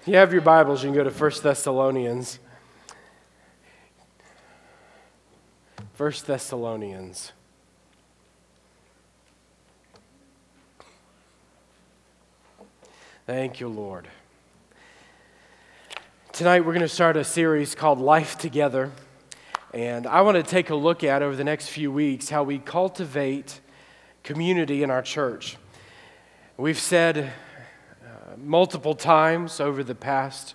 If you have your Bibles, you can go to 1 Thessalonians. 1 Thessalonians. Thank you, Lord. Tonight we're going to start a series called Life Together. And I want to take a look at over the next few weeks how we cultivate community in our church. We've said multiple times over the past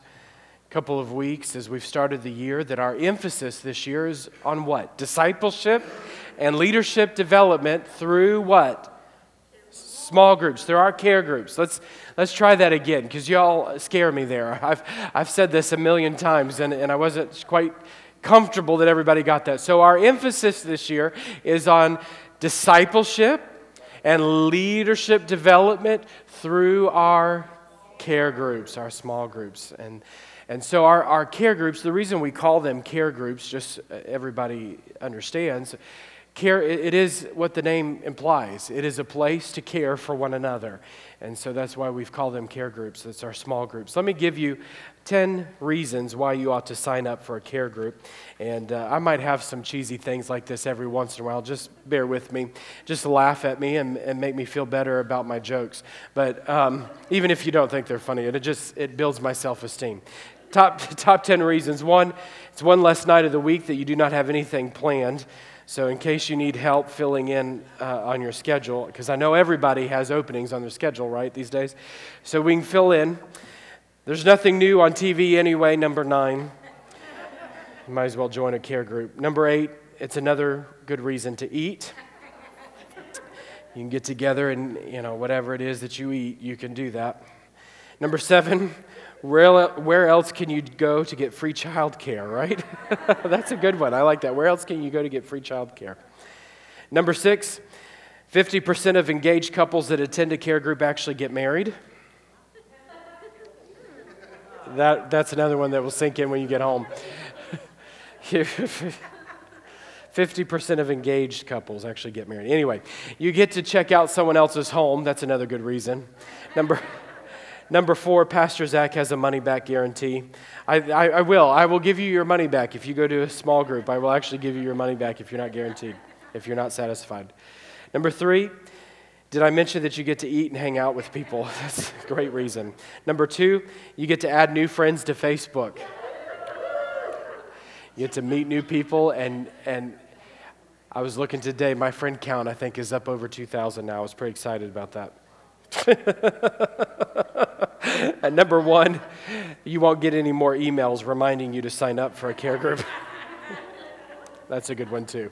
couple of weeks as we've started the year that our emphasis this year is on what? Discipleship and leadership development through what? Small groups, through our care groups. Let's, let's try that again because y'all scare me there. I've, I've said this a million times and, and I wasn't quite comfortable that everybody got that. So, our emphasis this year is on discipleship and leadership development through our care groups, our small groups. And, and so, our, our care groups, the reason we call them care groups, just everybody understands, care, it is what the name implies. It is a place to care for one another. And so that's why we've called them care groups. It's our small groups. Let me give you 10 reasons why you ought to sign up for a care group. And uh, I might have some cheesy things like this every once in a while. Just bear with me. Just laugh at me and, and make me feel better about my jokes. But um, even if you don't think they're funny, it just it builds my self esteem. Top, top 10 reasons. One, it's one less night of the week that you do not have anything planned. So, in case you need help filling in uh, on your schedule, because I know everybody has openings on their schedule, right, these days. So, we can fill in. There's nothing new on TV anyway, number nine. You might as well join a care group. Number eight, it's another good reason to eat. You can get together and, you know, whatever it is that you eat, you can do that. Number seven, where, else can you go to get free child care, right? That's a good one. I like that. Where else can you go to get free child care? Number six, 50% of engaged couples that attend a care group actually get married. That, that's another one that will sink in when you get home. 50% of engaged couples actually get married. Anyway, you get to check out someone else's home. That's another good reason. Number, number four, Pastor Zach has a money back guarantee. I, I, I will. I will give you your money back. If you go to a small group, I will actually give you your money back if you're not guaranteed, if you're not satisfied. Number three, did I mention that you get to eat and hang out with people? That's a great reason. Number two, you get to add new friends to Facebook. You get to meet new people, and, and I was looking today, my friend count, I think, is up over 2,000 now. I was pretty excited about that. and number one, you won't get any more emails reminding you to sign up for a care group. That's a good one, too.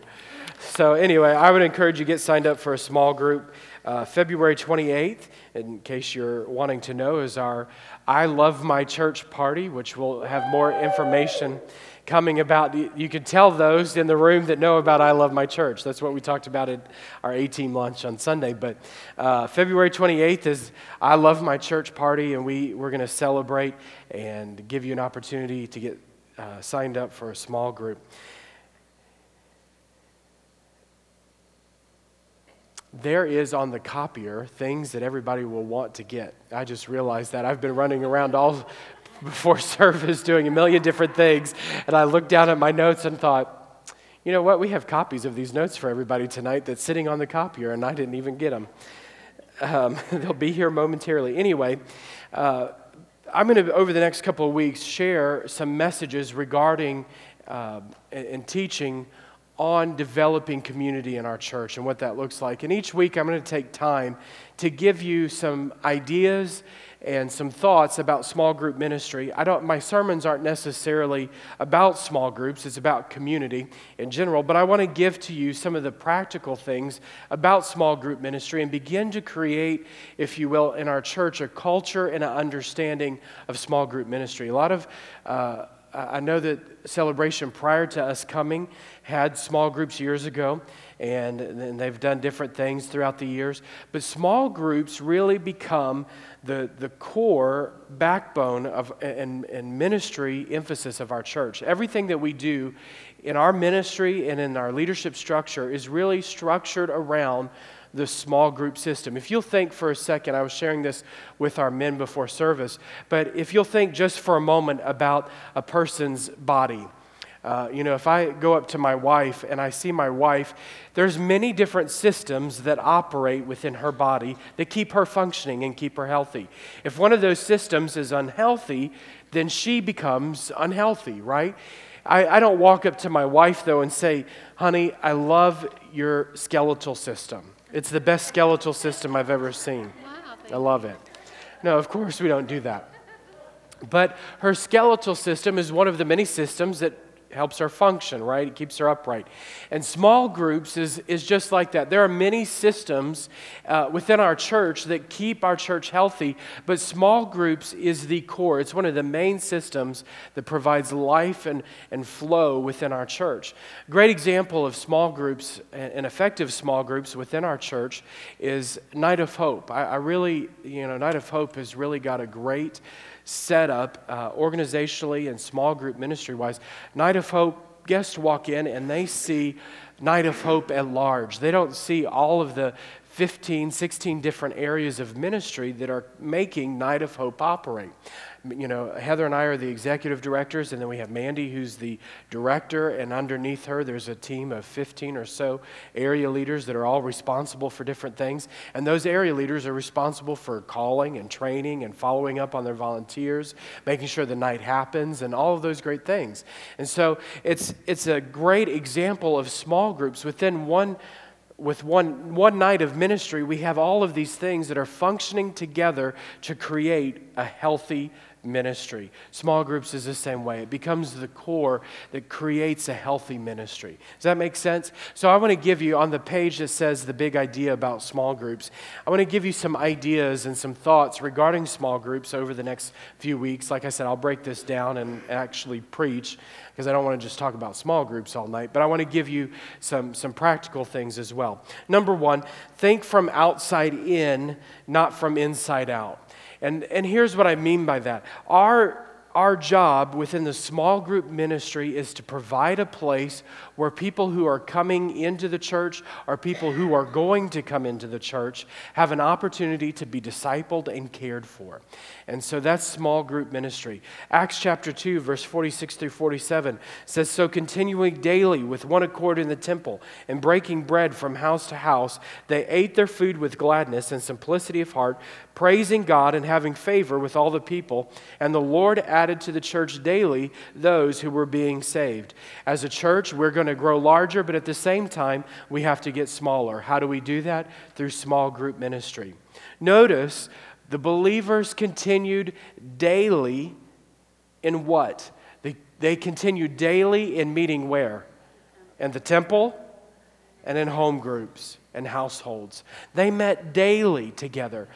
So, anyway, I would encourage you get signed up for a small group. Uh, February 28th, in case you're wanting to know, is our I Love My Church party, which will have more information coming about. You can tell those in the room that know about I Love My Church. That's what we talked about at our A team lunch on Sunday. But uh, February 28th is I Love My Church party, and we, we're going to celebrate and give you an opportunity to get uh, signed up for a small group. there is on the copier things that everybody will want to get. I just realized that. I've been running around all before service doing a million different things, and I looked down at my notes and thought, you know what? We have copies of these notes for everybody tonight that's sitting on the copier, and I didn't even get them. Um, they'll be here momentarily. Anyway, uh, I'm going to, over the next couple of weeks, share some messages regarding uh, and, and teaching on developing community in our church and what that looks like. And each week I'm going to take time to give you some ideas and some thoughts about small group ministry. I don't my sermons aren't necessarily about small groups, it's about community in general, but I want to give to you some of the practical things about small group ministry and begin to create, if you will, in our church a culture and an understanding of small group ministry. A lot of uh, I know that Celebration, prior to us coming, had small groups years ago, and, and they've done different things throughout the years. But small groups really become the, the core backbone of and, and ministry emphasis of our church. Everything that we do in our ministry and in our leadership structure is really structured around the small group system. If you'll think for a second, I was sharing this with our men before service, but if you'll think just for a moment about a person's body. Uh, you know, if I go up to my wife and I see my wife, there's many different systems that operate within her body that keep her functioning and keep her healthy. If one of those systems is unhealthy, then she becomes unhealthy, right? I, I don't walk up to my wife, though, and say, honey, I love your skeletal system. It's the best skeletal system I've ever seen. Wow, I love it. No, of course we don't do that. But her skeletal system is one of the many systems that helps her function, right? It keeps her upright. And small groups is, is just like that. There are many systems uh, within our church that keep our church healthy, but small groups is the core. It's one of the main systems that provides life and, and flow within our church. Great example of small groups and effective small groups within our church is Night of Hope. I, I really, you know, Night of Hope has really got a great set up uh, organizationally and small group ministry wise. Night of Hope guests walk in and they see Night of Hope at large. They don't see all of the 15, 16 different areas of ministry that are making Night of Hope operate you know, Heather and I are the executive directors, and then we have Mandy, who's the director, and underneath her, there's a team of 15 or so area leaders that are all responsible for different things. And those area leaders are responsible for calling and training and following up on their volunteers, making sure the night happens, and all of those great things. And so it's, it's a great example of small groups within one with one, one night of ministry, we have all of these things that are functioning together to create a healthy ministry. Small groups is the same way. It becomes the core that creates a healthy ministry. Does that make sense? So I want to give you on the page that says the big idea about small groups. I want to give you some ideas and some thoughts regarding small groups over the next few weeks. Like I said, I'll break this down and actually preach because I don't want to just talk about small groups all night, but I want to give you some, some practical things as well. Number one, think from outside in, not from inside out. And, and here's what I mean by that. Our, our job within the small group ministry is to provide a place where people who are coming into the church or people who are going to come into the church have an opportunity to be discipled and cared for. And so that's small group ministry. Acts chapter 2, verse 46 through 47 says So continuing daily with one accord in the temple and breaking bread from house to house, they ate their food with gladness and simplicity of heart, praising God and having favor with all the people. And the Lord added to the church daily those who were being saved. As a church, we're going to grow larger, but at the same time, we have to get smaller. How do we do that? Through small group ministry. Notice the believers continued daily in what? They, they continued daily in meeting where? In the temple and in home groups and households. They met daily together.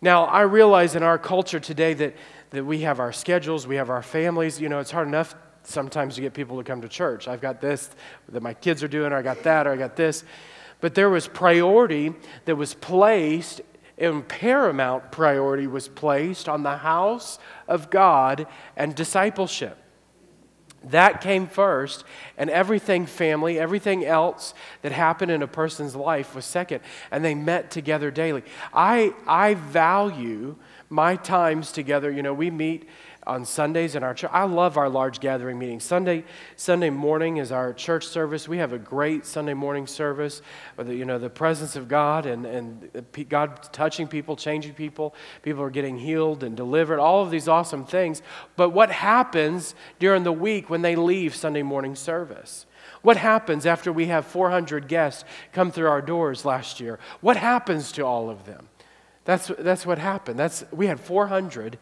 Now, I realize in our culture today that, that we have our schedules, we have our families. You know, it's hard enough sometimes to get people to come to church. I've got this that my kids are doing, or I got that, or I got this. But there was priority that was placed and paramount priority was placed on the house of God and discipleship. That came first, and everything family, everything else that happened in a person's life was second, and they met together daily. I, I value my times together. You know, we meet on Sundays in our church. I love our large gathering meetings. Sunday, Sunday morning is our church service. We have a great Sunday morning service with you know the presence of God and, and God touching people, changing people. People are getting healed and delivered. All of these awesome things. But what happens during the week when they leave Sunday morning service? What happens after we have 400 guests come through our doors last year? What happens to all of them? That's, that's what happened. That's, we had 400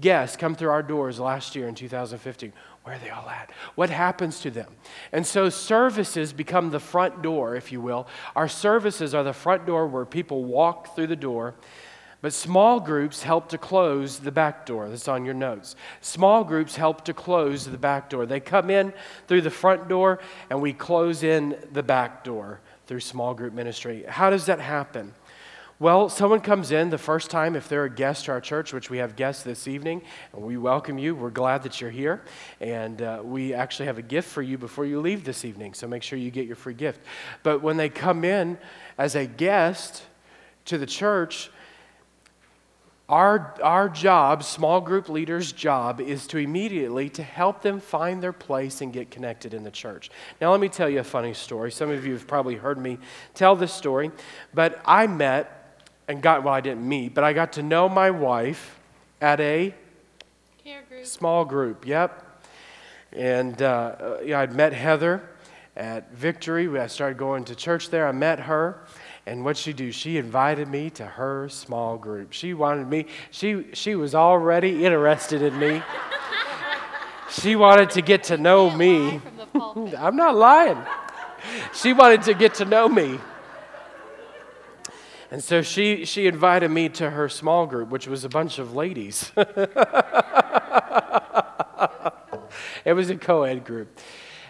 guests come through our doors last year in 2015. Where are they all at? What happens to them? And so services become the front door, if you will. Our services are the front door where people walk through the door. But small groups help to close the back door. That's on your notes. Small groups help to close the back door. They come in through the front door, and we close in the back door through small group ministry. How does that happen? Well, someone comes in the first time, if they're a guest to our church, which we have guests this evening, and we welcome you. We're glad that you're here. And uh, we actually have a gift for you before you leave this evening, so make sure you get your free gift. But when they come in as a guest to the church, our, our job, small group leaders' job, is to immediately to help them find their place and get connected in the church. Now, let me tell you a funny story. Some of you have probably heard me tell this story, but I met and got, well, I didn't meet, but I got to know my wife at a group. small group, yep. And uh, yeah, I'd met Heather at Victory. I started going to church there. I met her. And what she do? She invited me to her small group. She wanted me. She she was already interested in me. she wanted to get to know me. I'm not lying. She wanted to get to know me. And so she, she invited me to her small group, which was a bunch of ladies. it was a co ed group.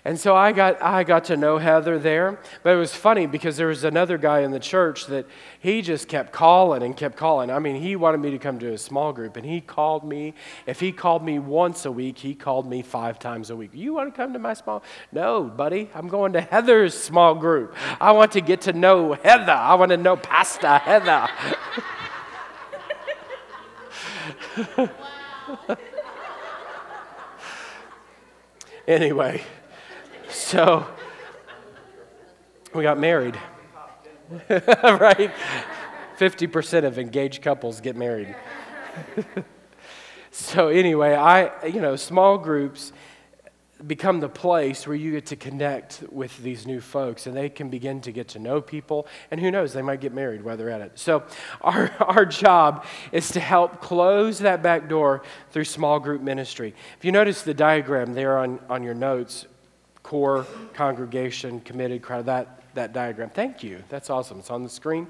And so I got, I got to know Heather there. But it was funny because there was another guy in the church that he just kept calling and kept calling. I mean, he wanted me to come to a small group, and he called me. If he called me once a week, he called me five times a week. You want to come to my small? No, buddy. I'm going to Heather's small group. I want to get to know Heather. I want to know Pastor Heather. anyway. So we got married. right? 50% of engaged couples get married. so anyway, I you know, small groups become the place where you get to connect with these new folks and they can begin to get to know people and who knows they might get married while they're at it so our, our job is to help close that back door through small group ministry if you notice the diagram there on, on your notes core, congregation, committed, crowd, that, that diagram. Thank you. That's awesome. It's on the screen.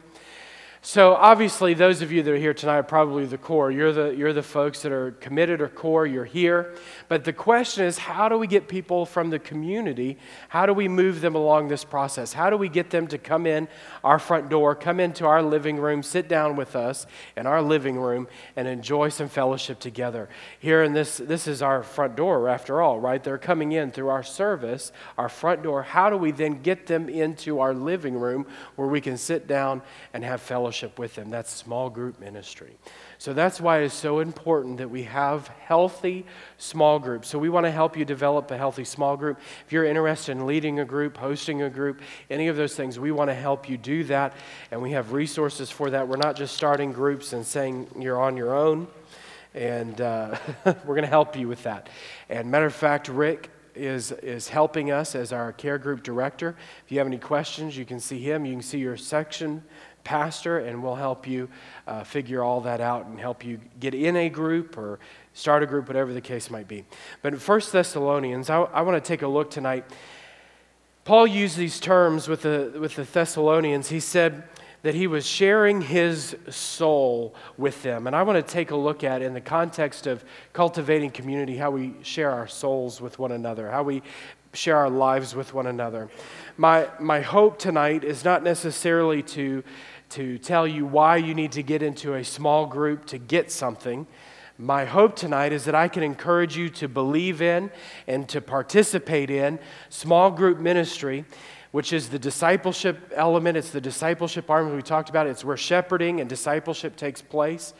So, obviously, those of you that are here tonight are probably the core. You're the, you're the folks that are committed or core, you're here. But the question is how do we get people from the community? How do we move them along this process? How do we get them to come in our front door, come into our living room, sit down with us in our living room, and enjoy some fellowship together? Here in this, this is our front door, after all, right? They're coming in through our service, our front door. How do we then get them into our living room where we can sit down and have fellowship? Fellowship with them. That's small group ministry. So that's why it's so important that we have healthy small groups. So we want to help you develop a healthy small group. If you're interested in leading a group, hosting a group, any of those things, we want to help you do that. And we have resources for that. We're not just starting groups and saying you're on your own. And uh, we're going to help you with that. And matter of fact, Rick is, is helping us as our care group director. If you have any questions, you can see him. You can see your section pastor, and we'll help you uh, figure all that out and help you get in a group or start a group, whatever the case might be. But in 1 Thessalonians, I, I want to take a look tonight. Paul used these terms with the, with the Thessalonians. He said that he was sharing his soul with them. And I want to take a look at, in the context of cultivating community, how we share our souls with one another, how we share our lives with one another. My, my hope tonight is not necessarily to to tell you why you need to get into a small group to get something. My hope tonight is that I can encourage you to believe in and to participate in small group ministry, which is the discipleship element. It's the discipleship arm we talked about. It's where shepherding and discipleship takes place.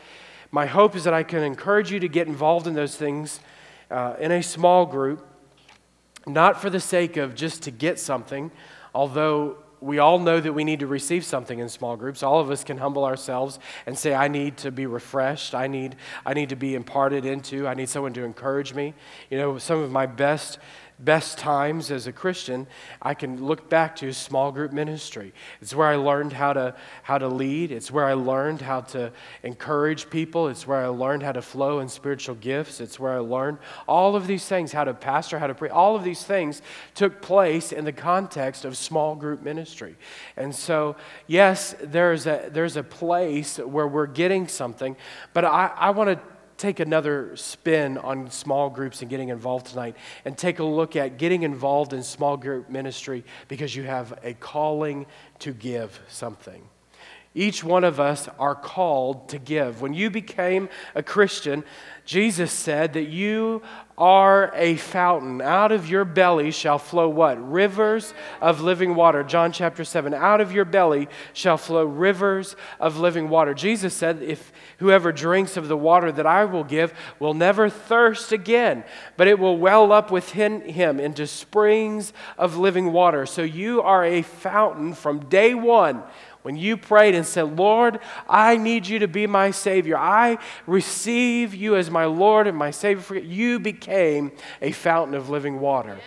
My hope is that I can encourage you to get involved in those things uh, in a small group, not for the sake of just to get something, although we all know that we need to receive something in small groups. All of us can humble ourselves and say, I need to be refreshed. I need, I need to be imparted into. I need someone to encourage me. You know, some of my best best times as a Christian, I can look back to small group ministry. It's where I learned how to, how to lead, it's where I learned how to encourage people, it's where I learned how to flow in spiritual gifts, it's where I learned all of these things how to pastor, how to pray. All of these things took place in the context of small group ministry. And so, yes, there's a, there's a place where we're getting something, but I, I want to take another spin on small groups and getting involved tonight and take a look at getting involved in small group ministry because you have a calling to give something. Each one of us are called to give. When you became a Christian, Jesus said that you are a fountain. Out of your belly shall flow what? Rivers of living water. John chapter 7. Out of your belly shall flow rivers of living water. Jesus said, If whoever drinks of the water that I will give will never thirst again, but it will well up within him into springs of living water. So you are a fountain from day one when you prayed and said, Lord, I need you to be my Savior, I receive you as my Lord and my Savior, you became a fountain of living water.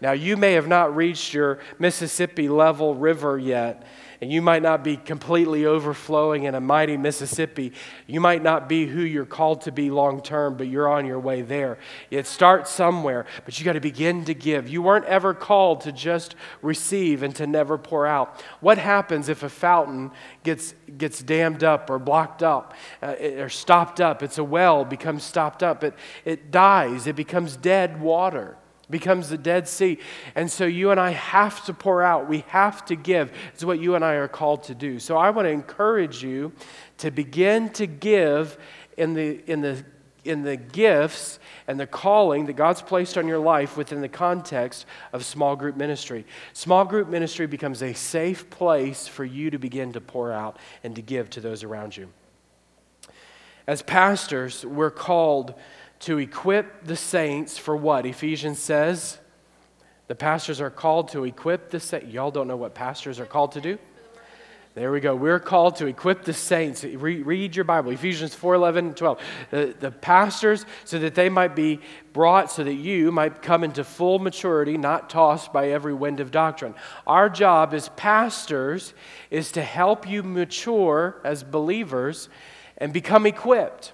Now, you may have not reached your Mississippi level river yet, and you might not be completely overflowing in a mighty Mississippi. You might not be who you're called to be long term, but you're on your way there. It starts somewhere, but you got to begin to give. You weren't ever called to just receive and to never pour out. What happens if a fountain gets, gets dammed up or blocked up uh, or stopped up? It's a well, becomes stopped up. It, it dies, it becomes dead water becomes the Dead Sea. And so you and I have to pour out. We have to give. It's what you and I are called to do. So I want to encourage you to begin to give in the, in the, in the gifts and the calling that God's placed on your life within the context of small group ministry. Small group ministry becomes a safe place for you to begin to pour out and to give to those around you. As pastors, we're called to equip the saints for what? Ephesians says the pastors are called to equip the saints. Y'all don't know what pastors are called to do? There we go. We're called to equip the saints. Re- read your Bible, Ephesians 4 11 and 12. The, the pastors, so that they might be brought, so that you might come into full maturity, not tossed by every wind of doctrine. Our job as pastors is to help you mature as believers and become equipped.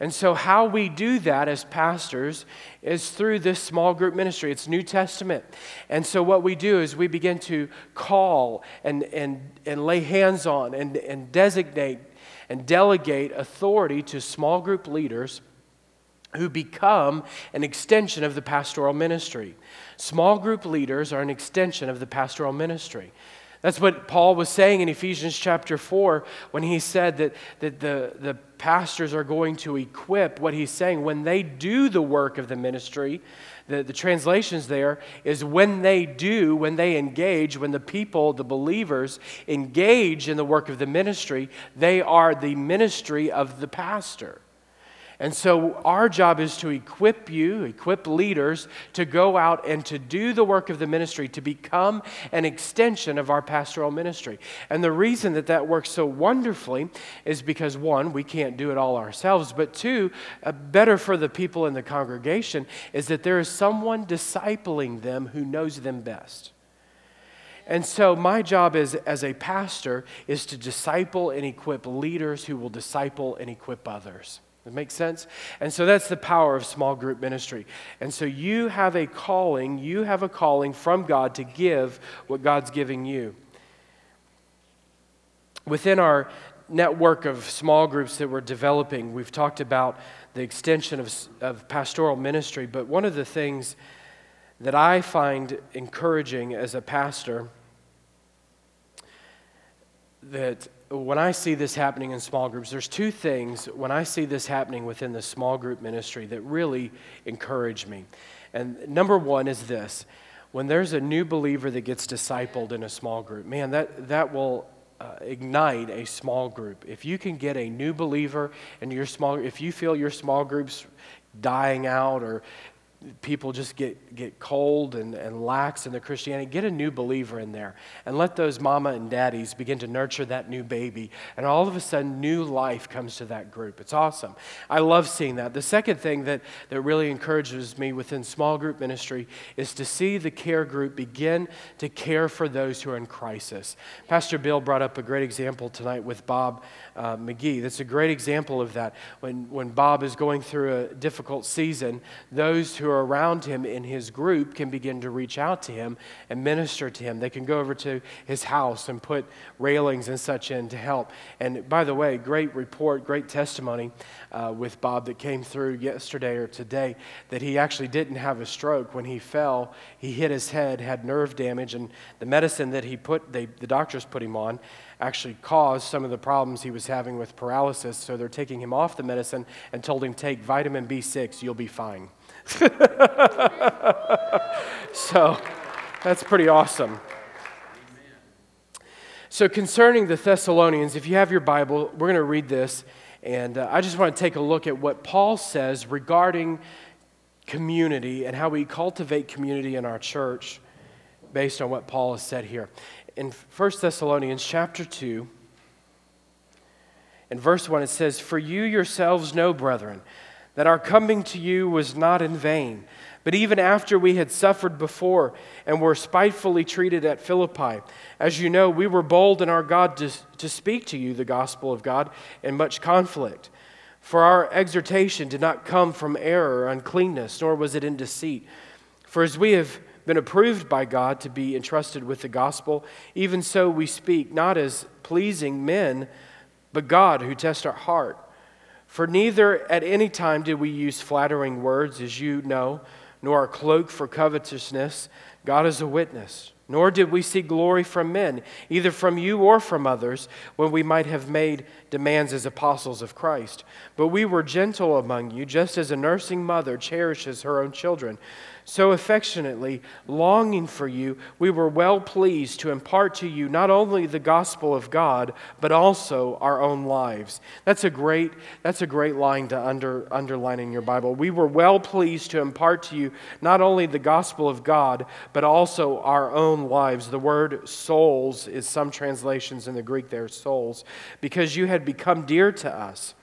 And so, how we do that as pastors is through this small group ministry. It's New Testament. And so, what we do is we begin to call and, and, and lay hands on and, and designate and delegate authority to small group leaders who become an extension of the pastoral ministry. Small group leaders are an extension of the pastoral ministry. That's what Paul was saying in Ephesians chapter 4 when he said that, that the, the pastors are going to equip. What he's saying, when they do the work of the ministry, the, the translations there is when they do, when they engage, when the people, the believers, engage in the work of the ministry, they are the ministry of the pastor. And so, our job is to equip you, equip leaders to go out and to do the work of the ministry, to become an extension of our pastoral ministry. And the reason that that works so wonderfully is because, one, we can't do it all ourselves, but two, uh, better for the people in the congregation is that there is someone discipling them who knows them best. And so, my job as, as a pastor is to disciple and equip leaders who will disciple and equip others. That makes sense? And so that's the power of small group ministry. And so you have a calling, you have a calling from God to give what God's giving you. Within our network of small groups that we're developing, we've talked about the extension of, of pastoral ministry, but one of the things that I find encouraging as a pastor that when I see this happening in small groups, there's two things when I see this happening within the small group ministry that really encourage me. And number one is this when there's a new believer that gets discipled in a small group, man, that, that will uh, ignite a small group. If you can get a new believer in your small, if you feel your small groups dying out or people just get, get cold and, and lax in their Christianity, get a new believer in there and let those mama and daddies begin to nurture that new baby. And all of a sudden, new life comes to that group. It's awesome. I love seeing that. The second thing that, that really encourages me within small group ministry is to see the care group begin to care for those who are in crisis. Pastor Bill brought up a great example tonight with Bob uh, McGee. That's a great example of that. When, when Bob is going through a difficult season, those who are around him in his group can begin to reach out to him and minister to him. They can go over to his house and put railings and such in to help. And by the way, great report, great testimony uh, with Bob that came through yesterday or today that he actually didn't have a stroke. When he fell, he hit his head, had nerve damage, and the medicine that he put, they, the doctors put him on, actually caused some of the problems he was having with paralysis. So they're taking him off the medicine and told him, take vitamin B6, you'll be fine. so that's pretty awesome. So, concerning the Thessalonians, if you have your Bible, we're going to read this. And uh, I just want to take a look at what Paul says regarding community and how we cultivate community in our church based on what Paul has said here. In 1 Thessalonians chapter 2, in verse 1, it says, For you yourselves know, brethren, that our coming to you was not in vain. But even after we had suffered before and were spitefully treated at Philippi, as you know, we were bold in our God to, to speak to you the gospel of God in much conflict. For our exhortation did not come from error or uncleanness, nor was it in deceit. For as we have been approved by God to be entrusted with the gospel, even so we speak, not as pleasing men, but God who tests our heart. For neither at any time did we use flattering words, as you know nor a cloak for covetousness. God is a witness. Nor did we seek glory from men, either from you or from others, when we might have made demands as apostles of Christ. But we were gentle among you, just as a nursing mother cherishes her own children so affectionately, longing for you, we were well pleased to impart to you not only the gospel of God, but also our own lives. That's a great, that's a great line to under, underline in your Bible. We were well pleased to impart to you not only the gospel of God, but also our own lives. The word souls is some translations in the Greek there, souls, because you had become dear to us.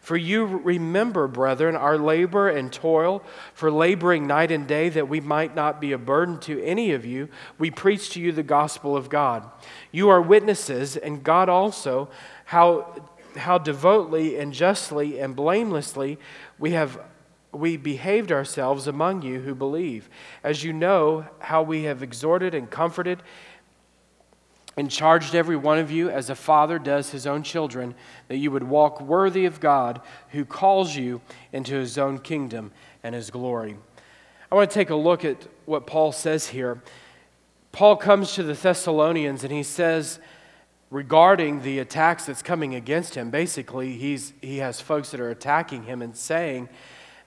For you remember, brethren, our labor and toil, for laboring night and day that we might not be a burden to any of you, we preach to you the gospel of God. You are witnesses, and God also, how, how devotedly and justly and blamelessly we have we behaved ourselves among you who believe. As you know, how we have exhorted and comforted and charged every one of you, as a father does his own children, that you would walk worthy of God who calls you into his own kingdom and his glory. I want to take a look at what Paul says here. Paul comes to the Thessalonians and he says, regarding the attacks that's coming against him, basically, he's, he has folks that are attacking him and saying,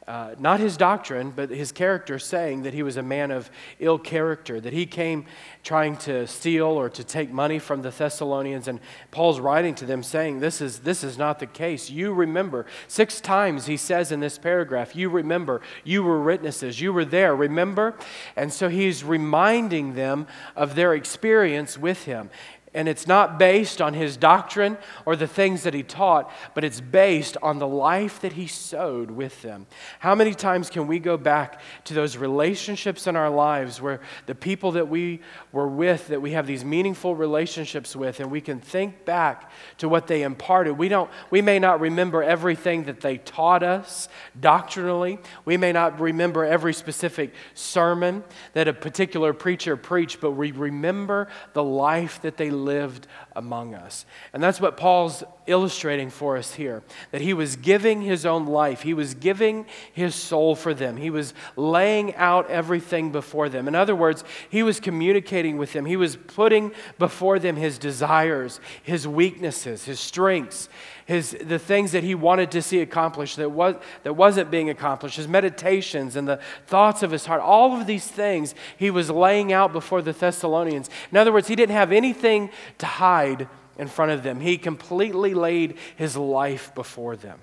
uh, not his doctrine, but his character, saying that he was a man of ill character, that he came trying to steal or to take money from the Thessalonians. And Paul's writing to them saying, This is, this is not the case. You remember. Six times he says in this paragraph, You remember. You were witnesses. You were there. Remember? And so he's reminding them of their experience with him. And it's not based on his doctrine or the things that he taught, but it's based on the life that he sowed with them. How many times can we go back to those relationships in our lives where the people that we were with, that we have these meaningful relationships with, and we can think back to what they imparted? We, don't, we may not remember everything that they taught us doctrinally, we may not remember every specific sermon that a particular preacher preached, but we remember the life that they lived among us. And that's what Paul's illustrating for us here that he was giving his own life, he was giving his soul for them, he was laying out everything before them. In other words, he was communicating with them, he was putting before them his desires, his weaknesses, his strengths his, the things that he wanted to see accomplished that, was, that wasn't being accomplished, his meditations and the thoughts of his heart, all of these things he was laying out before the Thessalonians. In other words, he didn't have anything to hide in front of them, he completely laid his life before them.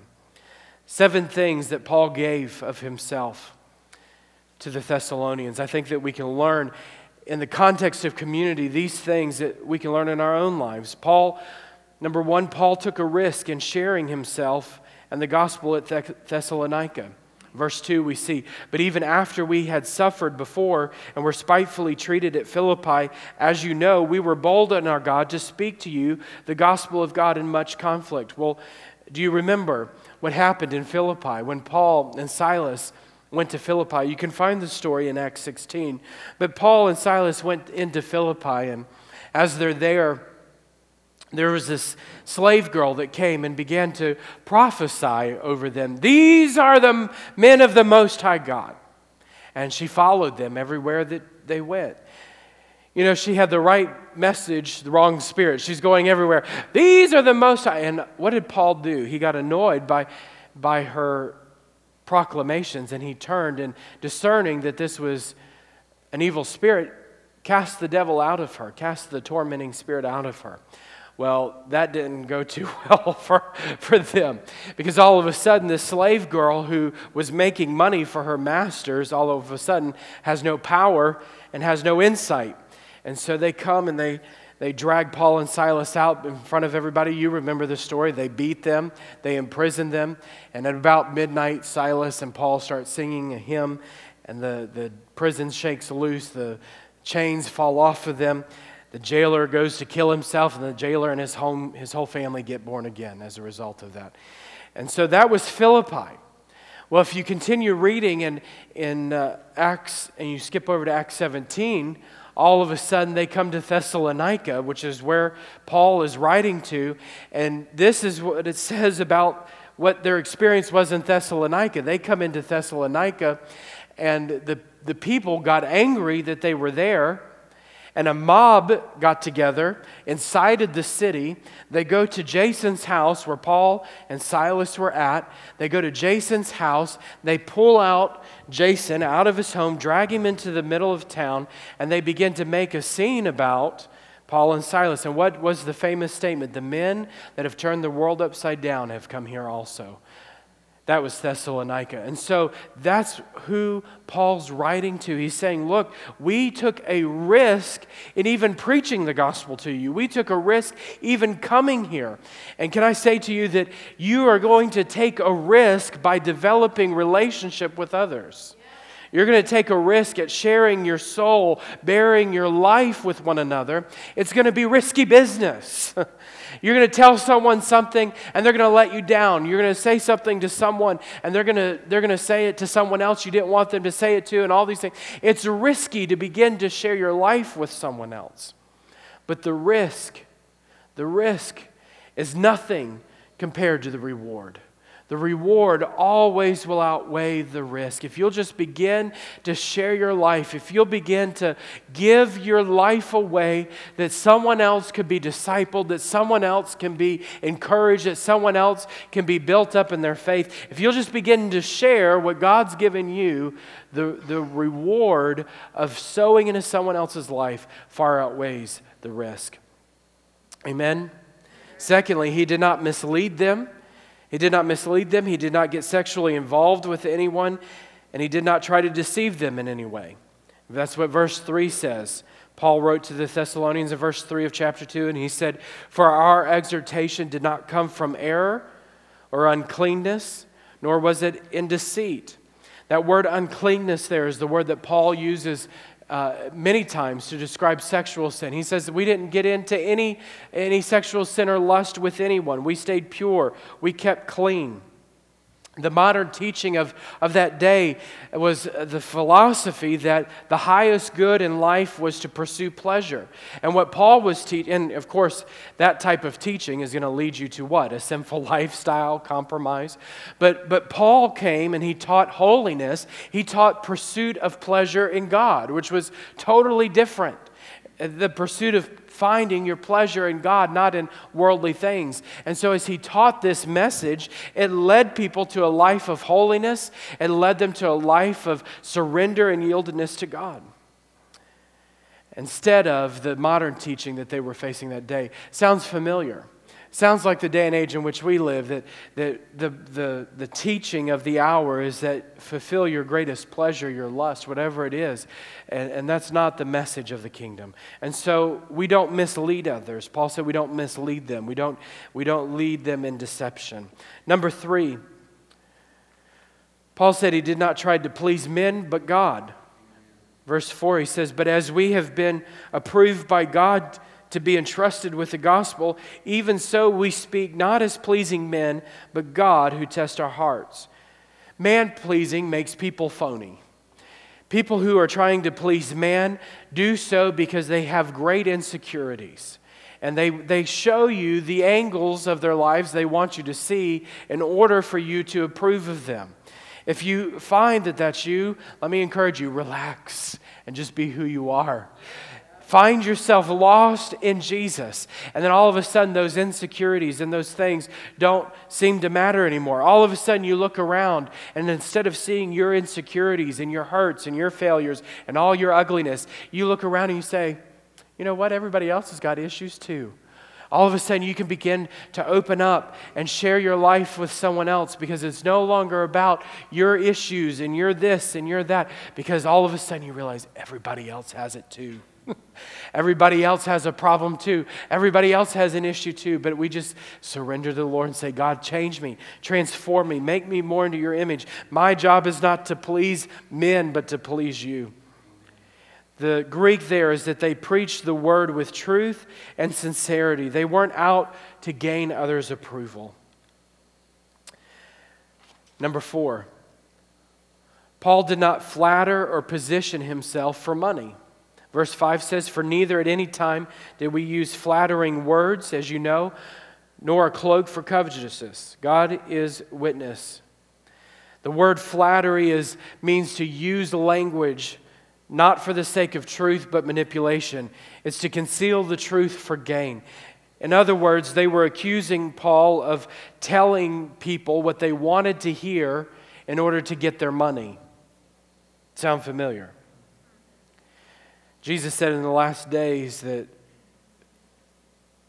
Seven things that Paul gave of himself to the Thessalonians. I think that we can learn in the context of community these things that we can learn in our own lives. Paul Number one, Paul took a risk in sharing himself and the gospel at Thessalonica. Verse 2, we see, but even after we had suffered before and were spitefully treated at Philippi, as you know, we were bold in our God to speak to you the gospel of God in much conflict. Well, do you remember what happened in Philippi when Paul and Silas went to Philippi? You can find the story in Acts 16. But Paul and Silas went into Philippi, and as they're there, there was this slave girl that came and began to prophesy over them. These are the men of the Most High God. And she followed them everywhere that they went. You know, she had the right message, the wrong spirit. She's going everywhere. These are the most high. And what did Paul do? He got annoyed by, by her proclamations and he turned and discerning that this was an evil spirit, cast the devil out of her, cast the tormenting spirit out of her. Well, that didn't go too well for, for them because all of a sudden, this slave girl who was making money for her masters all of a sudden has no power and has no insight. And so they come and they, they drag Paul and Silas out in front of everybody. You remember the story. They beat them, they imprison them. And at about midnight, Silas and Paul start singing a hymn, and the, the prison shakes loose. The chains fall off of them. The jailer goes to kill himself, and the jailer and his, home, his whole family get born again as a result of that. And so that was Philippi. Well, if you continue reading in, in uh, Acts and you skip over to Acts 17, all of a sudden they come to Thessalonica, which is where Paul is writing to. And this is what it says about what their experience was in Thessalonica. They come into Thessalonica, and the, the people got angry that they were there and a mob got together, incited the city. They go to Jason's house where Paul and Silas were at. They go to Jason's house. They pull out Jason out of his home, drag him into the middle of town, and they begin to make a scene about Paul and Silas. And what was the famous statement? The men that have turned the world upside down have come here also. That was Thessalonica. And so that's who Paul's writing to. He's saying, Look, we took a risk in even preaching the gospel to you. We took a risk even coming here. And can I say to you that you are going to take a risk by developing relationship with others? You're going to take a risk at sharing your soul, bearing your life with one another. It's going to be risky business. You're going to tell someone something and they're going to let you down. You're going to say something to someone and they're going to, they're going to say it to someone else you didn't want them to say it to, and all these things. It's risky to begin to share your life with someone else. But the risk, the risk is nothing compared to the reward the reward always will outweigh the risk. If you'll just begin to share your life, if you'll begin to give your life away, that someone else could be discipled, that someone else can be encouraged, that someone else can be built up in their faith, if you'll just begin to share what God's given you, the, the reward of sowing into someone else's life far outweighs the risk. Amen. Secondly, he did not mislead them. He did not mislead them, he did not get sexually involved with anyone, and he did not try to deceive them in any way. That's what verse 3 says. Paul wrote to the Thessalonians in verse 3 of chapter 2, and he said, For our exhortation did not come from error or uncleanness, nor was it in deceit. That word uncleanness there is the word that Paul uses uh, many times to describe sexual sin. He says that we didn't get into any, any sexual sin or lust with anyone. We stayed pure, we kept clean. The modern teaching of, of that day was the philosophy that the highest good in life was to pursue pleasure. And what Paul was teaching, and of course, that type of teaching is going to lead you to what? A sinful lifestyle, compromise. But, but Paul came and he taught holiness, he taught pursuit of pleasure in God, which was totally different. The pursuit of finding your pleasure in God, not in worldly things. And so, as he taught this message, it led people to a life of holiness, it led them to a life of surrender and yieldedness to God. Instead of the modern teaching that they were facing that day. Sounds familiar. Sounds like the day and age in which we live, that, that the, the, the teaching of the hour is that fulfill your greatest pleasure, your lust, whatever it is. And, and that's not the message of the kingdom. And so we don't mislead others. Paul said we don't mislead them, we don't, we don't lead them in deception. Number three, Paul said he did not try to please men, but God. Verse 4, he says, But as we have been approved by God, to be entrusted with the gospel, even so we speak not as pleasing men, but God who tests our hearts. Man pleasing makes people phony. People who are trying to please man do so because they have great insecurities. And they, they show you the angles of their lives they want you to see in order for you to approve of them. If you find that that's you, let me encourage you relax and just be who you are Find yourself lost in Jesus. And then all of a sudden, those insecurities and those things don't seem to matter anymore. All of a sudden, you look around, and instead of seeing your insecurities and your hurts and your failures and all your ugliness, you look around and you say, you know what? Everybody else has got issues too all of a sudden you can begin to open up and share your life with someone else because it's no longer about your issues and you're this and you're that because all of a sudden you realize everybody else has it too. Everybody else has a problem too. Everybody else has an issue too. But we just surrender to the Lord and say, God, change me, transform me, make me more into your image. My job is not to please men, but to please you. The Greek there is that they preached the word with truth and sincerity. They weren't out to gain others' approval. Number four, Paul did not flatter or position himself for money. Verse 5 says, For neither at any time did we use flattering words, as you know, nor a cloak for covetousness. God is witness. The word flattery is, means to use language not for the sake of truth but manipulation. It's to conceal the truth for gain. In other words, they were accusing Paul of telling people what they wanted to hear in order to get their money. Sound familiar? Jesus said in the last days that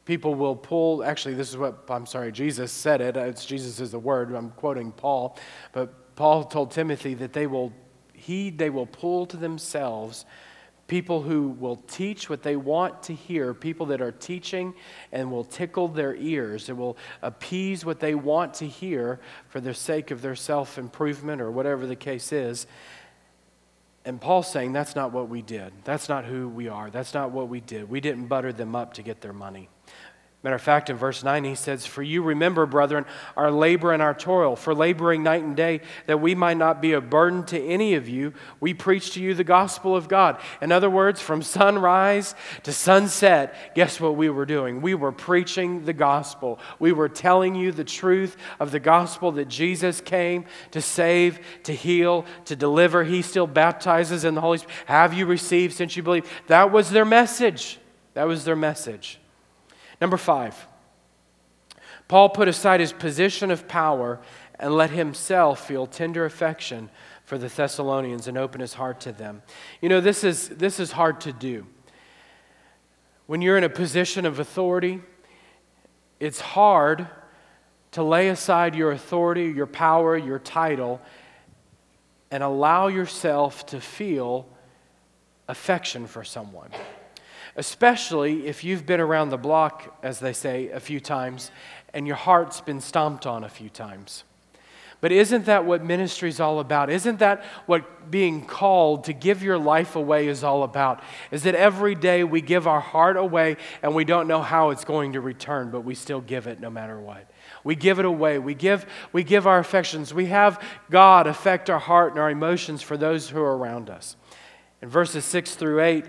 people will pull, actually, this is what, I'm sorry, Jesus said it. Uh, it's Jesus is the word. I'm quoting Paul. But Paul told Timothy that they will heed, they will pull to themselves people who will teach what they want to hear, people that are teaching and will tickle their ears, that will appease what they want to hear for the sake of their self improvement or whatever the case is. And Paul's saying that's not what we did. That's not who we are. That's not what we did. We didn't butter them up to get their money. Matter of fact, in verse 9, he says, For you remember, brethren, our labor and our toil, for laboring night and day, that we might not be a burden to any of you, we preach to you the gospel of God. In other words, from sunrise to sunset, guess what we were doing? We were preaching the gospel. We were telling you the truth of the gospel that Jesus came to save, to heal, to deliver. He still baptizes in the Holy Spirit. Have you received since you believe? That was their message. That was their message. Number five, Paul put aside his position of power and let himself feel tender affection for the Thessalonians and open his heart to them. You know, this is, this is hard to do. When you're in a position of authority, it's hard to lay aside your authority, your power, your title, and allow yourself to feel affection for someone especially if you've been around the block, as they say, a few times, and your heart's been stomped on a few times. But isn't that what ministry is all about? Isn't that what being called to give your life away is all about? Is that every day we give our heart away and we don't know how it's going to return, but we still give it no matter what. We give it away. We give, we give our affections. We have God affect our heart and our emotions for those who are around us. In verses 6 through 8,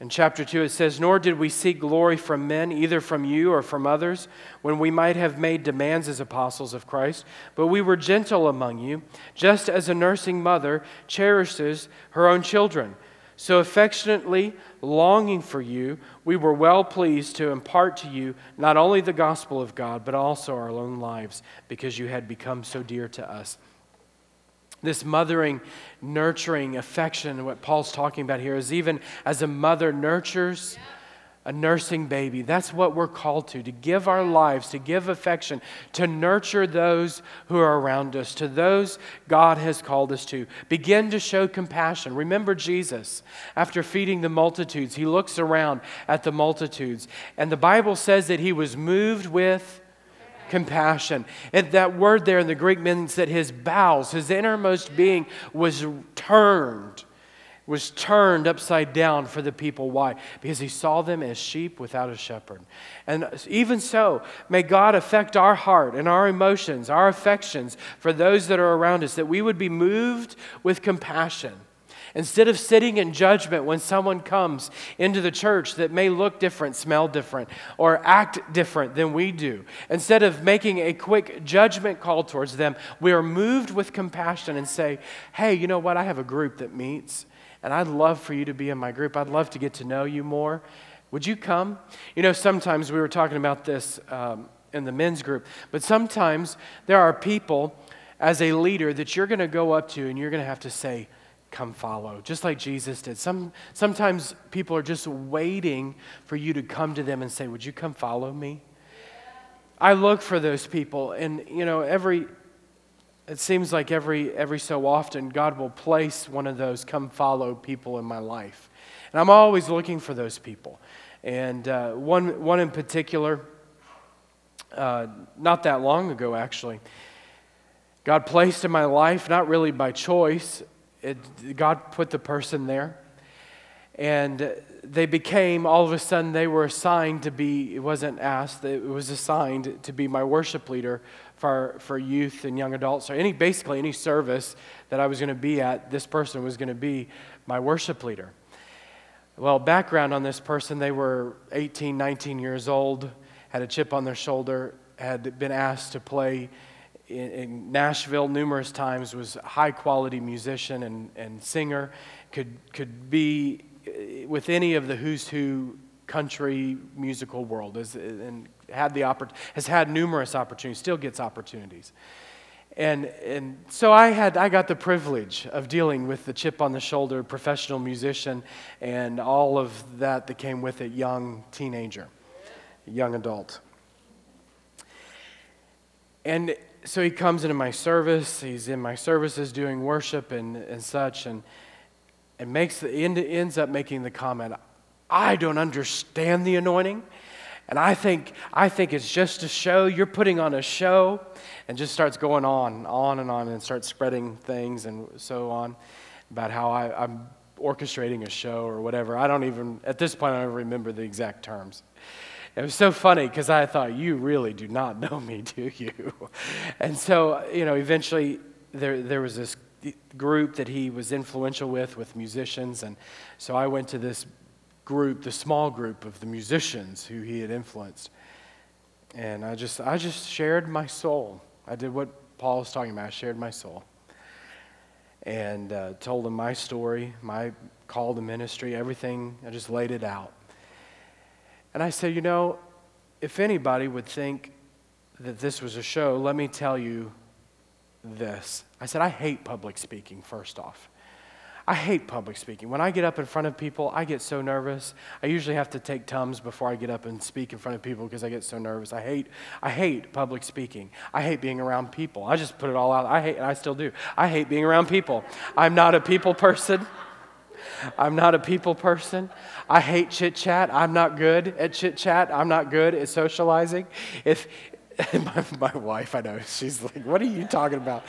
in chapter 2, it says, Nor did we seek glory from men, either from you or from others, when we might have made demands as apostles of Christ, but we were gentle among you, just as a nursing mother cherishes her own children. So affectionately longing for you, we were well pleased to impart to you not only the gospel of God, but also our own lives, because you had become so dear to us. This mothering, nurturing affection, what Paul's talking about here, is even as a mother nurtures a nursing baby. That's what we're called to, to give our lives, to give affection, to nurture those who are around us, to those God has called us to. Begin to show compassion. Remember Jesus, after feeding the multitudes, he looks around at the multitudes, and the Bible says that he was moved with compassion. And that word there in the Greek means that his bowels, his innermost being, was turned, was turned upside down for the people. Why? Because he saw them as sheep without a shepherd. And even so, may God affect our heart and our emotions, our affections for those that are around us, that we would be moved with compassion Instead of sitting in judgment when someone comes into the church that may look different, smell different, or act different than we do, instead of making a quick judgment call towards them, we are moved with compassion and say, hey, you know what? I have a group that meets, and I'd love for you to be in my group. I'd love to get to know you more. Would you come? You know, sometimes we were talking about this um, in the men's group, but sometimes there are people as a leader that you're going to go up to and you're going to have to say, come follow, just like Jesus did. Some, sometimes people are just waiting for you to come to them and say, Would you come follow me? I look for those people, and you know, every it seems like every every so often God will place one of those come follow people in my life. And I'm always looking for those people. And uh, one, one in particular, uh, not that long ago actually, God placed in my life, not really by choice, it, God put the person there. And they became, all of a sudden, they were assigned to be, it wasn't asked, it was assigned to be my worship leader for, for youth and young adults, or any, basically any service that I was going to be at, this person was going to be my worship leader. Well, background on this person they were 18, 19 years old, had a chip on their shoulder, had been asked to play in, in Nashville numerous times, was a high quality musician and, and singer, could, could be uh, with any of the who's who country musical world, is, and had the oppor- has had numerous opportunities, still gets opportunities. And, and so I, had, I got the privilege of dealing with the chip on the shoulder professional musician and all of that that came with it, young teenager, young adult. And so he comes into my service, he's in my services doing worship and, and such, and, and makes the, end, ends up making the comment, I don't understand the anointing. And I think, I think it's just a show. You're putting on a show and just starts going on, on and on, and starts spreading things and so on about how I, I'm orchestrating a show or whatever. I don't even, at this point, I don't remember the exact terms. It was so funny because I thought, you really do not know me, do you? And so, you know, eventually there, there was this group that he was influential with, with musicians. And so I went to this group, the small group of the musicians who he had influenced. And I just, I just shared my soul. I did what Paul was talking about. I shared my soul. And uh, told them my story, my call to ministry, everything. I just laid it out. And I said, you know, if anybody would think that this was a show, let me tell you this. I said, I hate public speaking, first off. I hate public speaking. When I get up in front of people, I get so nervous. I usually have to take Tums before I get up and speak in front of people because I get so nervous. I hate, I hate public speaking. I hate being around people. I just put it all out. I hate, and I still do. I hate being around people. I'm not a people person. I'm not a people person. I hate chit chat. I'm not good at chit chat. I'm not good at socializing. If my, my wife, I know, she's like, "What are you talking about?"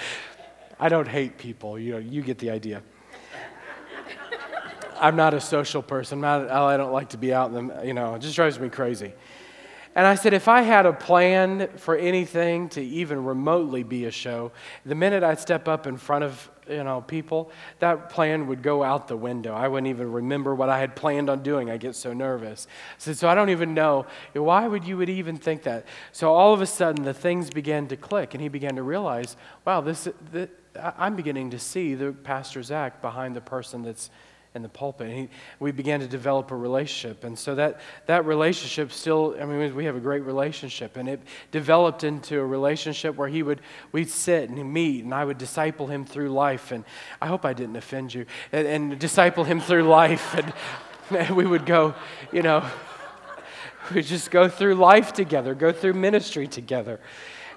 I don't hate people. You know, you get the idea. I'm not a social person. Not, I don't like to be out in the, you know, it just drives me crazy. And I said, if I had a plan for anything to even remotely be a show, the minute I'd step up in front of you know people, that plan would go out the window. I wouldn't even remember what I had planned on doing. I get so nervous. Said, so I don't even know why would you would even think that. So all of a sudden, the things began to click, and he began to realize, wow, this, this I'm beginning to see the pastor's act behind the person that's in the pulpit. And he, we began to develop a relationship. And so that, that relationship still, I mean, we have a great relationship. And it developed into a relationship where he would, we'd sit and meet, and I would disciple him through life. And I hope I didn't offend you. And, and disciple him through life. And, and we would go, you know, we just go through life together, go through ministry together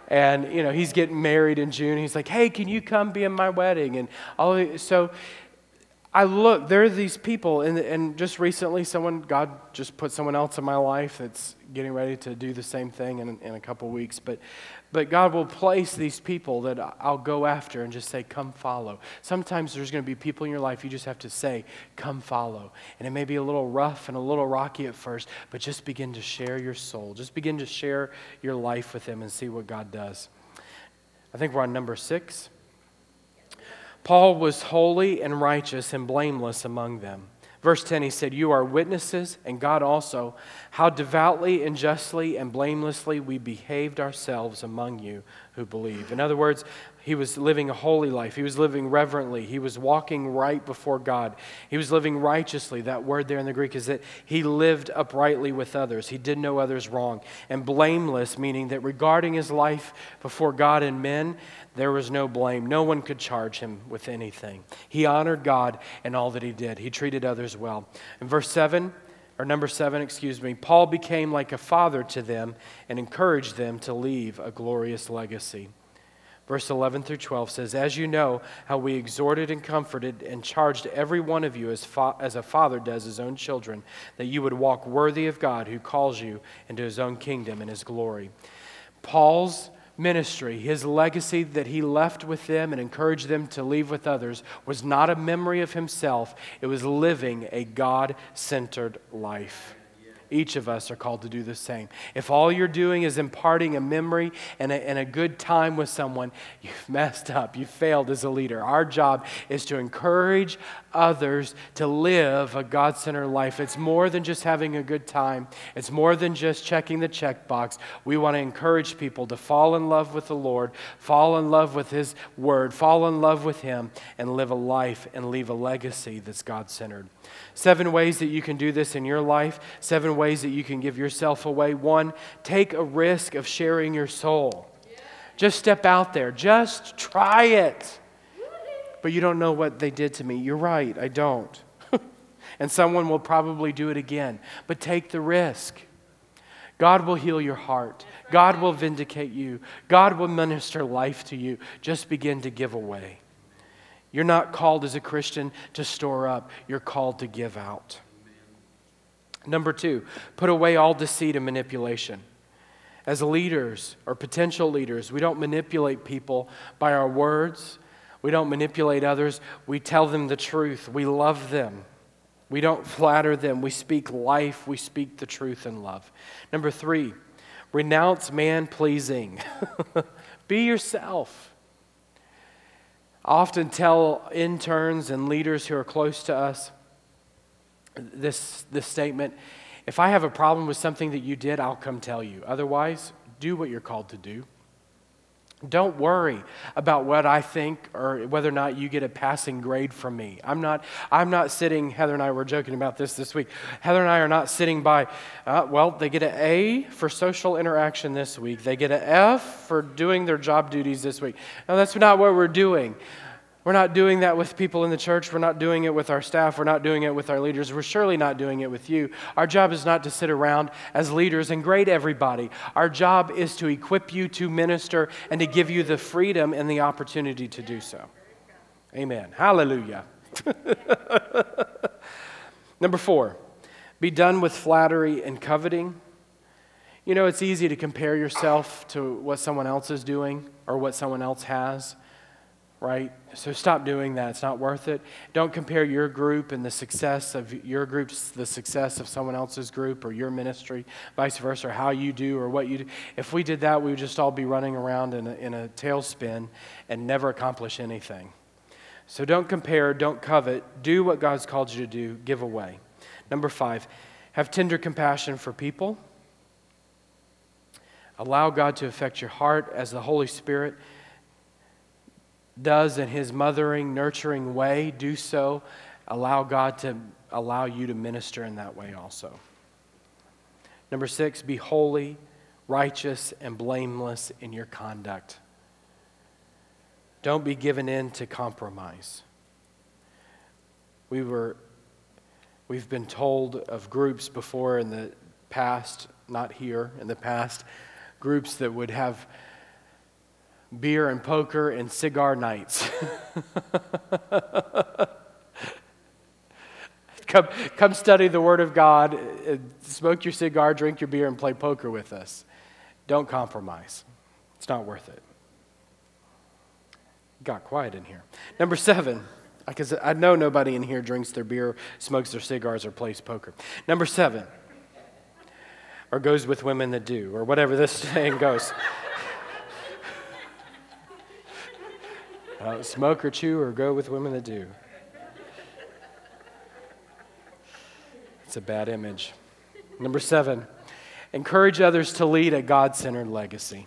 and you know he's getting married in June. He's like, "Hey, can you come be in my wedding?" And all so I look, there are these people, and, and just recently, someone, God just put someone else in my life that's getting ready to do the same thing in, in a couple weeks. But, but God will place these people that I'll go after and just say, Come follow. Sometimes there's going to be people in your life you just have to say, Come follow. And it may be a little rough and a little rocky at first, but just begin to share your soul. Just begin to share your life with them and see what God does. I think we're on number six. Paul was holy and righteous and blameless among them. Verse 10, he said, You are witnesses, and God also, how devoutly and justly and blamelessly we behaved ourselves among you who believe. In other words, he was living a holy life. He was living reverently. He was walking right before God. He was living righteously. That word there in the Greek is that he lived uprightly with others. He did no others wrong. And blameless, meaning that regarding his life before God and men, there was no blame. No one could charge him with anything. He honored God in all that he did, he treated others well. In verse 7, or number 7, excuse me, Paul became like a father to them and encouraged them to leave a glorious legacy. Verse 11 through 12 says, As you know, how we exhorted and comforted and charged every one of you as, fa- as a father does his own children, that you would walk worthy of God who calls you into his own kingdom and his glory. Paul's ministry, his legacy that he left with them and encouraged them to leave with others, was not a memory of himself, it was living a God centered life. Each of us are called to do the same. If all you're doing is imparting a memory and a, and a good time with someone, you've messed up. You've failed as a leader. Our job is to encourage others to live a God centered life. It's more than just having a good time, it's more than just checking the checkbox. We want to encourage people to fall in love with the Lord, fall in love with His Word, fall in love with Him, and live a life and leave a legacy that's God centered. Seven ways that you can do this in your life, seven ways that you can give yourself away. One, take a risk of sharing your soul. Just step out there, just try it. But you don't know what they did to me. You're right, I don't. and someone will probably do it again. But take the risk. God will heal your heart. God will vindicate you. God will minister life to you. Just begin to give away. You're not called as a Christian to store up, you're called to give out. Number two, put away all deceit and manipulation. As leaders or potential leaders, we don't manipulate people by our words. We don't manipulate others. We tell them the truth. We love them. We don't flatter them. We speak life. We speak the truth in love. Number three, renounce man pleasing. Be yourself. I often tell interns and leaders who are close to us this, this statement if I have a problem with something that you did, I'll come tell you. Otherwise, do what you're called to do. Don't worry about what I think or whether or not you get a passing grade from me. I'm not, I'm not sitting, Heather and I were joking about this this week. Heather and I are not sitting by, uh, well, they get an A for social interaction this week. They get an F for doing their job duties this week. No, that's not what we're doing. We're not doing that with people in the church. We're not doing it with our staff. We're not doing it with our leaders. We're surely not doing it with you. Our job is not to sit around as leaders and grade everybody. Our job is to equip you to minister and to give you the freedom and the opportunity to do so. Amen. Hallelujah. Number four, be done with flattery and coveting. You know, it's easy to compare yourself to what someone else is doing or what someone else has right? So stop doing that. It's not worth it. Don't compare your group and the success of your group to the success of someone else's group or your ministry, vice versa, or how you do or what you do. If we did that, we would just all be running around in a, in a tailspin and never accomplish anything. So don't compare, don't covet. Do what God's called you to do, give away. Number five, have tender compassion for people. Allow God to affect your heart as the Holy Spirit does in his mothering, nurturing way, do so. Allow God to allow you to minister in that way also. Number six, be holy, righteous, and blameless in your conduct. Don't be given in to compromise. We were, we've been told of groups before in the past, not here, in the past, groups that would have beer and poker and cigar nights. come, come study the Word of God, uh, smoke your cigar, drink your beer, and play poker with us. Don't compromise. It's not worth it. Got quiet in here. Number seven, because I know nobody in here drinks their beer, smokes their cigars, or plays poker. Number seven, or goes with women that do, or whatever this saying goes. Don't smoke or chew or go with women that do. It's a bad image. Number seven, encourage others to lead a God centered legacy.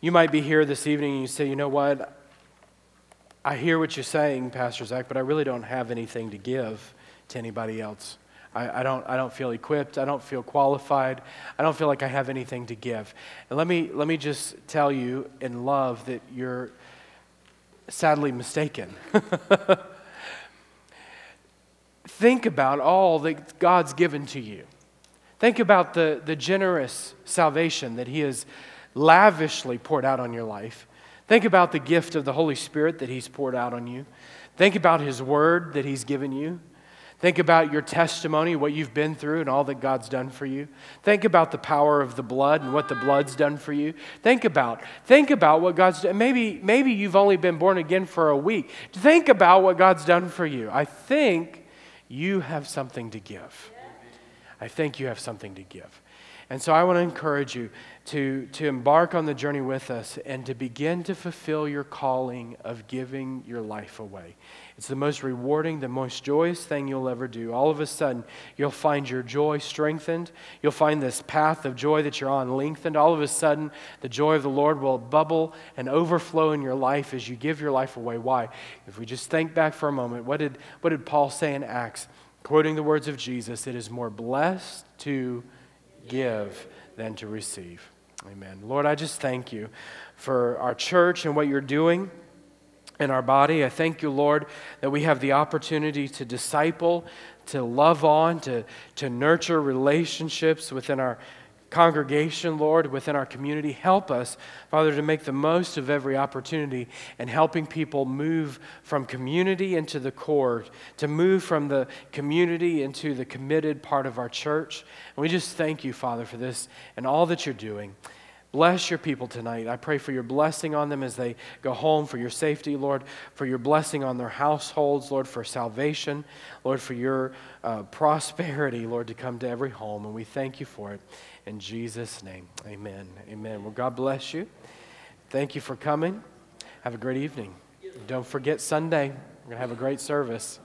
You might be here this evening and you say, you know what? I hear what you're saying, Pastor Zach, but I really don't have anything to give to anybody else. I, I, don't, I don't feel equipped. I don't feel qualified. I don't feel like I have anything to give. And let me, let me just tell you in love that you're sadly mistaken. Think about all that God's given to you. Think about the, the generous salvation that He has lavishly poured out on your life. Think about the gift of the Holy Spirit that He's poured out on you. Think about His Word that He's given you. Think about your testimony, what you've been through, and all that God's done for you. Think about the power of the blood and what the blood's done for you. Think about, think about what God's done. Maybe, maybe you've only been born again for a week. Think about what God's done for you. I think you have something to give. I think you have something to give. And so I want to encourage you to, to embark on the journey with us and to begin to fulfill your calling of giving your life away. It's the most rewarding, the most joyous thing you'll ever do. All of a sudden, you'll find your joy strengthened. You'll find this path of joy that you're on lengthened. All of a sudden, the joy of the Lord will bubble and overflow in your life as you give your life away. Why? If we just think back for a moment, what did, what did Paul say in Acts? Quoting the words of Jesus, it is more blessed to give than to receive. Amen. Lord, I just thank you for our church and what you're doing in our body. I thank you, Lord, that we have the opportunity to disciple, to love on, to, to nurture relationships within our congregation, Lord, within our community. Help us, Father, to make the most of every opportunity and helping people move from community into the core, to move from the community into the committed part of our church. And we just thank you, Father, for this and all that you're doing. Bless your people tonight. I pray for your blessing on them as they go home, for your safety, Lord, for your blessing on their households, Lord, for salvation, Lord, for your uh, prosperity, Lord, to come to every home. And we thank you for it. In Jesus' name, amen. Amen. Well, God bless you. Thank you for coming. Have a great evening. Don't forget Sunday. We're going to have a great service.